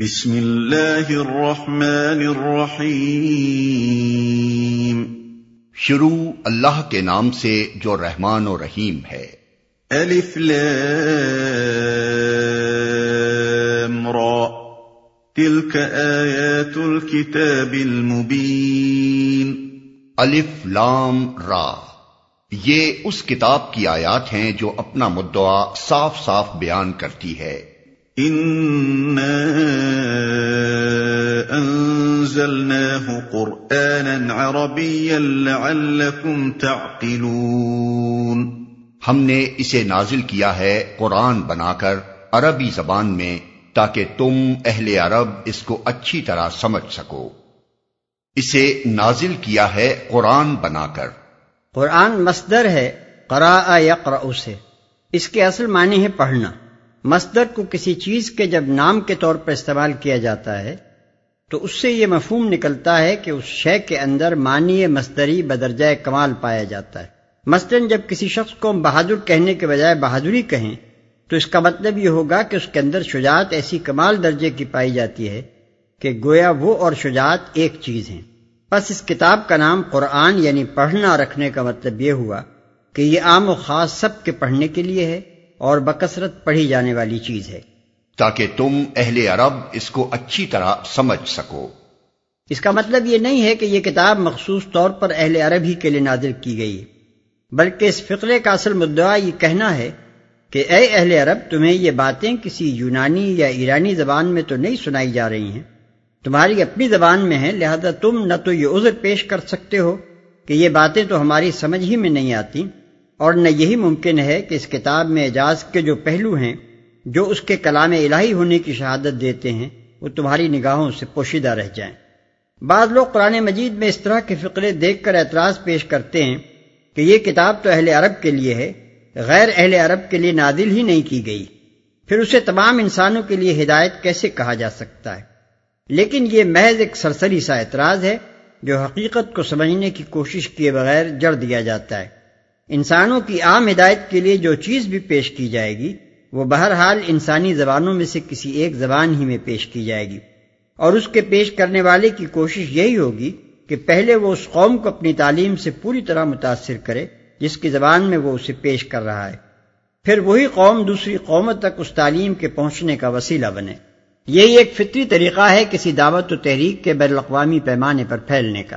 بسم اللہ الرحمن الرحیم۔ شروع اللہ کے نام سے جو رحمان و رحیم ہے۔ الف لام را۔ تلك آیات الكتاب المبین۔ الف لام را۔ یہ اس کتاب کی آیات ہیں جو اپنا مدعا صاف صاف بیان کرتی ہے۔ انزلناه قرآنا عربيا لعلكم تعقلون ہم نے اسے نازل کیا ہے قرآن بنا کر عربی زبان میں تاکہ تم اہل عرب اس کو اچھی طرح سمجھ سکو۔ اسے نازل کیا ہے قرآن بنا کر۔ قرآن مصدر ہے قرآ یقرأ سے۔ اس کے اصل معنی ہے پڑھنا۔ مصدر کو کسی چیز کے جب نام کے طور پر استعمال کیا جاتا ہے، تو اس سے یہ مفہوم نکلتا ہے کہ اس شے کے اندر معنی مصدری بدرجہ کمال پایا جاتا ہے۔ مثلاً جب کسی شخص کو ہم بہادر کہنے کے بجائے بہادری کہیں، تو اس کا مطلب یہ ہوگا کہ اس کے اندر شجاعت ایسی کمال درجے کی پائی جاتی ہے کہ گویا وہ اور شجاعت ایک چیز ہیں۔ بس اس کتاب کا نام قرآن یعنی پڑھنا رکھنے کا مطلب یہ ہوا کہ یہ عام و خاص سب کے پڑھنے کے لیے ہے۔ اور بکثرت پڑھی جانے والی چیز ہے۔ تاکہ تم اہل عرب اس کو اچھی طرح سمجھ سکو۔ اس کا مطلب یہ نہیں ہے کہ یہ کتاب مخصوص طور پر اہل عرب ہی کے لیے نازل کی گئی بلکہ اس فقرے کا اصل مدعا یہ کہنا ہے کہ اے اہل عرب تمہیں یہ باتیں کسی یونانی یا ایرانی زبان میں تو نہیں سنائی جا رہی ہیں۔ تمہاری اپنی زبان میں ہیں لہذا تم نہ تو یہ عذر پیش کر سکتے ہو کہ یہ باتیں تو ہماری سمجھ ہی میں نہیں آتی اور نہ یہی ممکن ہے کہ اس کتاب میں اعجاز کے جو پہلو ہیں، جو اس کے کلام الہی ہونے کی شہادت دیتے ہیں، وہ تمہاری نگاہوں سے پوشیدہ رہ جائیں۔ بعض لوگ قرآن مجید میں اس طرح کے فقرے دیکھ کر اعتراض پیش کرتے ہیں کہ یہ کتاب تو اہل عرب کے لیے ہے، غیر اہل عرب کے لیے نادل ہی نہیں کی گئی۔ پھر اسے تمام انسانوں کے لیے ہدایت کیسے کہا جا سکتا ہے؟ لیکن یہ محض ایک سرسری سا اعتراض ہے جو حقیقت کو سمجھنے کی کوشش کیے بغیر جڑ دیا جاتا ہے۔ انسانوں کی عام ہدایت کے لیے جو چیز بھی پیش کی جائے گی، وہ بہرحال انسانی زبانوں میں سے کسی ایک زبان ہی میں پیش کی جائے گی۔ اور اس کے پیش کرنے والے کی کوشش یہی ہوگی کہ پہلے وہ اس قوم کو اپنی تعلیم سے پوری طرح متاثر کرے، جس کی زبان میں وہ اسے پیش کر رہا ہے۔ پھر وہی قوم دوسری قوموں تک اس تعلیم کے پہنچنے کا وسیلہ بنے۔ یہی ایک فطری طریقہ ہے کسی دعوت و تحریک کے بین الاقوامی پیمانے پر پھیلنے کا۔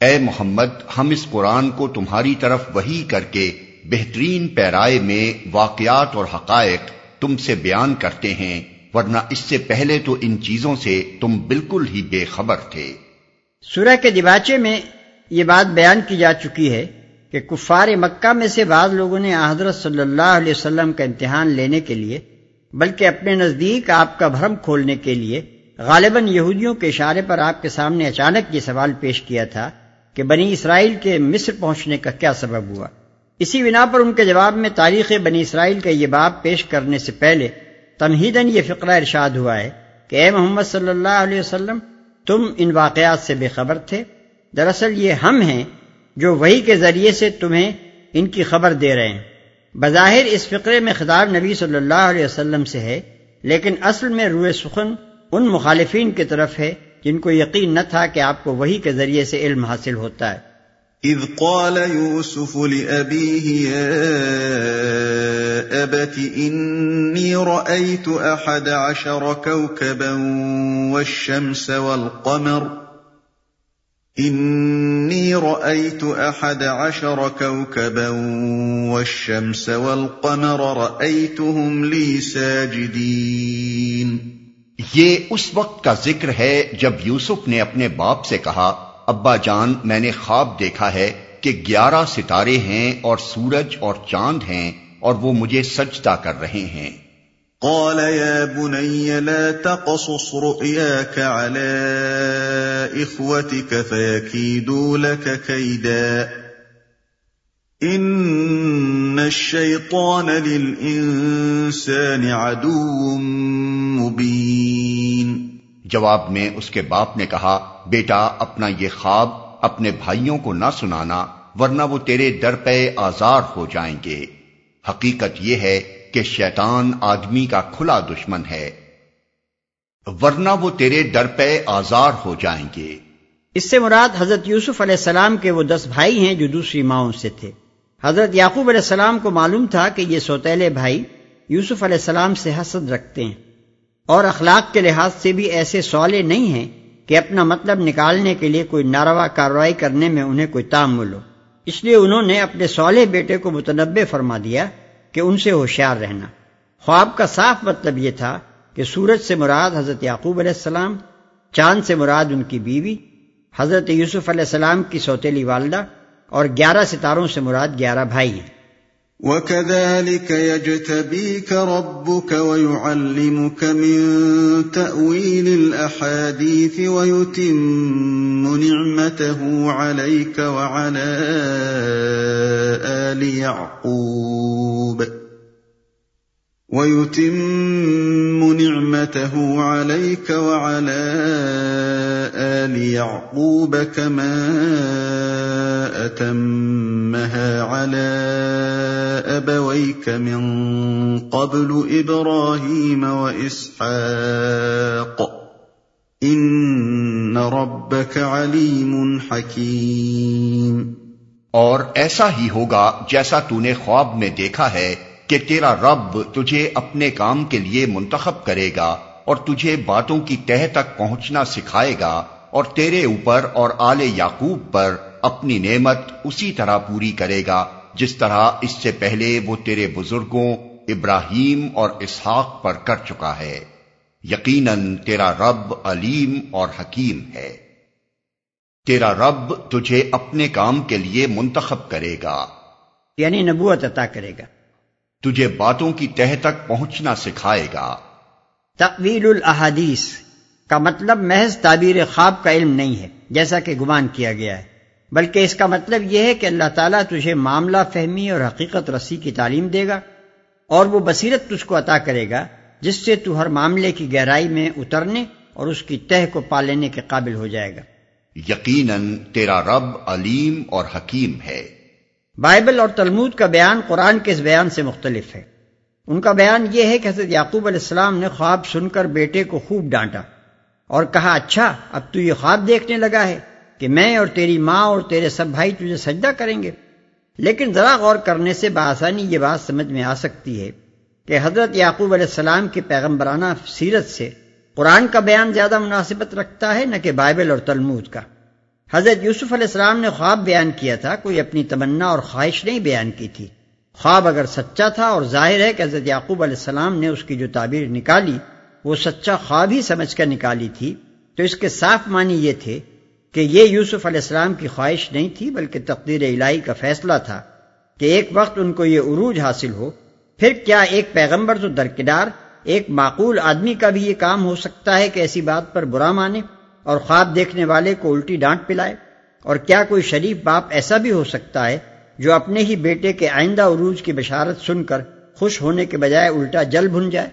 اے محمد، ہم اس قرآن کو تمہاری طرف وہی کر کے بہترین پیرائے میں واقعات اور حقائق تم سے بیان کرتے ہیں، ورنہ اس سے پہلے تو ان چیزوں سے تم بالکل ہی بے خبر تھے۔ سورہ کے دباچے میں یہ بات بیان کی جا چکی ہے کہ کفار مکہ میں سے بعض لوگوں نے حضرت صلی اللہ علیہ وسلم کا امتحان لینے کے لیے، بلکہ اپنے نزدیک آپ کا بھرم کھولنے کے لیے، غالباً یہودیوں کے اشارے پر آپ کے سامنے اچانک یہ سوال پیش کیا تھا کہ بنی اسرائیل کے مصر پہنچنے کا کیا سبب ہوا۔ اسی بنا پر ان کے جواب میں تاریخ بنی اسرائیل کا یہ باب پیش کرنے سے پہلے تمہیدن یہ فقرہ ارشاد ہوا ہے کہ اے محمد صلی اللہ علیہ وسلم، تم ان واقعات سے بے خبر تھے۔ دراصل یہ ہم ہیں جو وہی کے ذریعے سے تمہیں ان کی خبر دے رہے ہیں۔ بظاہر اس فقرے میں خطاب نبی صلی اللہ علیہ وسلم سے ہے، لیکن اصل میں روئے سخن ان مخالفین کی طرف ہے۔ جن کو یقین نہ تھا کہ آپ کو وہی کے ذریعے سے علم حاصل ہوتا ہے۔ اذ قال يوسف لأبيه يا أبت إني رأيت أحد عشر كوكبا والشمس والقمر۔ إني رأيت أحد عشر كوكبا والشمس والقمر رأيتهم لي ساجدين یہ اس وقت کا ذکر ہے جب یوسف نے اپنے باپ سے کہا، ابا جان، میں نے خواب دیکھا ہے کہ گیارہ ستارے ہیں اور سورج اور چاند ہیں اور وہ مجھے سجدہ کر رہے ہیں۔ قال يا بني لا تقصص رؤياك على إخوتك فيكيدوا لك كيدا۔ إن الشيطان للإنسان عدو مبين۔ جواب میں اس کے باپ نے کہا، بیٹا، اپنا یہ خواب اپنے بھائیوں کو نہ سنانا، ورنہ وہ تیرے در پہ آزار ہو جائیں گے۔ حقیقت یہ ہے کہ شیطان آدمی کا کھلا دشمن ہے۔ ورنہ وہ تیرے ڈر پہ آزار ہو جائیں گے۔ اس سے مراد حضرت یوسف علیہ السلام کے وہ دس بھائی ہیں جو دوسری ماؤں سے تھے۔ حضرت یعقوب علیہ السلام کو معلوم تھا کہ یہ سوتیلے بھائی یوسف علیہ السلام سے حسد رکھتے ہیں۔ اور اخلاق کے لحاظ سے بھی ایسے سوالے نہیں ہیں کہ اپنا مطلب نکالنے کے لیے کوئی ناروا کارروائی کرنے میں انہیں کوئی تعمل ہو اس لیے انہوں نے اپنے سولے بیٹے کو متنبع فرما دیا کہ ان سے ہوشیار رہنا۔ خواب کا صاف مطلب یہ تھا کہ سورج سے مراد حضرت یعقوب علیہ السلام، چاند سے مراد ان کی بیوی، حضرت یوسف علیہ السلام کی سوتیلی والدہ اور گیارہ ستاروں سے مراد گیارہ بھائی ہیں۔ وَكَذَلِكَ يَجْتَبِيكَ رَبُّكَ وَيُعَلِّمُكَ مِن تَأْوِيلِ الْأَحَادِيثِ وَيُتِمُّ نِعْمَتَهُ عَلَيْكَ وَعَلَى آلِ يَعْقُوبَ وَيُتِمُّ نِعْمَتَهُ عَلَيْكَ وَعَلَى آلِ يَعْقُوبَ كَمَا أَتَمَّهَا أَبَوَيْكَ مِن قَبْلُ إِبْرَاهِيمَ وَإِسْحَاقَ؟ إِنَّ رَبَّكَ عَلِيمٌ حَكِيمٌ۔ اور ایسا ہی ہوگا جیسا تو نے خواب میں دیکھا ہے کہ تیرا رب تجھے اپنے کام کے لیے منتخب کرے گا اور تجھے باتوں کی تہ تک پہنچنا سکھائے گا اور تیرے اوپر اور آل یعقوب پر اپنی نعمت اسی طرح پوری کرے گا۔ جس طرح اس سے پہلے وہ تیرے بزرگوں ابراہیم اور اسحاق پر کر چکا ہے۔ یقیناً تیرا رب علیم اور حکیم ہے۔ تیرا رب تجھے اپنے کام کے لیے منتخب کرے گا۔ یعنی نبوت عطا کرے گا۔ تجھے باتوں کی تہ تک پہنچنا سکھائے گا۔ تقویل الاحادیث کا مطلب محض تعبیر خواب کا علم نہیں ہے جیسا کہ گمان کیا گیا ہے۔ بلکہ اس کا مطلب یہ ہے کہ اللہ تعالیٰ تجھے معاملہ فہمی اور حقیقت رسی کی تعلیم دے گا اور وہ بصیرت تجھ کو عطا کرے گا جس سے تو ہر معاملے کی گہرائی میں اترنے اور اس کی تہ کو پا لینے کے قابل ہو جائے گا۔ یقیناً تیرا رب علیم اور حکیم ہے۔ بائبل اور تلمود کا بیان قرآن کے اس بیان سے مختلف ہے۔ ان کا بیان یہ ہے کہ حضرت یعقوب علیہ السلام نے خواب سن کر بیٹے کو خوب ڈانٹا اور کہا اچھا اب تو یہ خواب دیکھنے لگا ہے۔ کہ میں اور تیری ماں اور تیرے سب بھائی تجھے سجدہ کریں گے۔ لیکن ذرا غور کرنے سے بآسانی یہ بات سمجھ میں آ سکتی ہے کہ حضرت یعقوب علیہ السلام کی پیغمبرانہ سیرت سے قرآن کا بیان زیادہ مناسبت رکھتا ہے نہ کہ بائبل اور تلمود کا۔ حضرت یوسف علیہ السلام نے خواب بیان کیا تھا، کوئی اپنی تمنا اور خواہش نہیں بیان کی تھی۔ خواب اگر سچا تھا اور ظاہر ہے کہ حضرت یعقوب علیہ السلام نے اس کی جو تعبیر نکالی، وہ سچا خواب ہی سمجھ کر نکالی تھی، تو اس کے صاف معنی یہ تھے کہ یہ یوسف علیہ السلام کی خواہش نہیں تھی بلکہ تقدیر الہی کا فیصلہ تھا کہ ایک وقت ان کو یہ عروج حاصل ہو، پھر کیا ایک پیغمبر تو درکدار، ایک معقول آدمی کا بھی یہ کام ہو سکتا ہے کہ ایسی بات پر برا مانے اور خواب دیکھنے والے کو الٹی ڈانٹ پلائے؟ اور کیا کوئی شریف باپ ایسا بھی ہو سکتا ہے جو اپنے ہی بیٹے کے آئندہ عروج کی بشارت سن کر خوش ہونے کے بجائے الٹا جل بھن جائے؟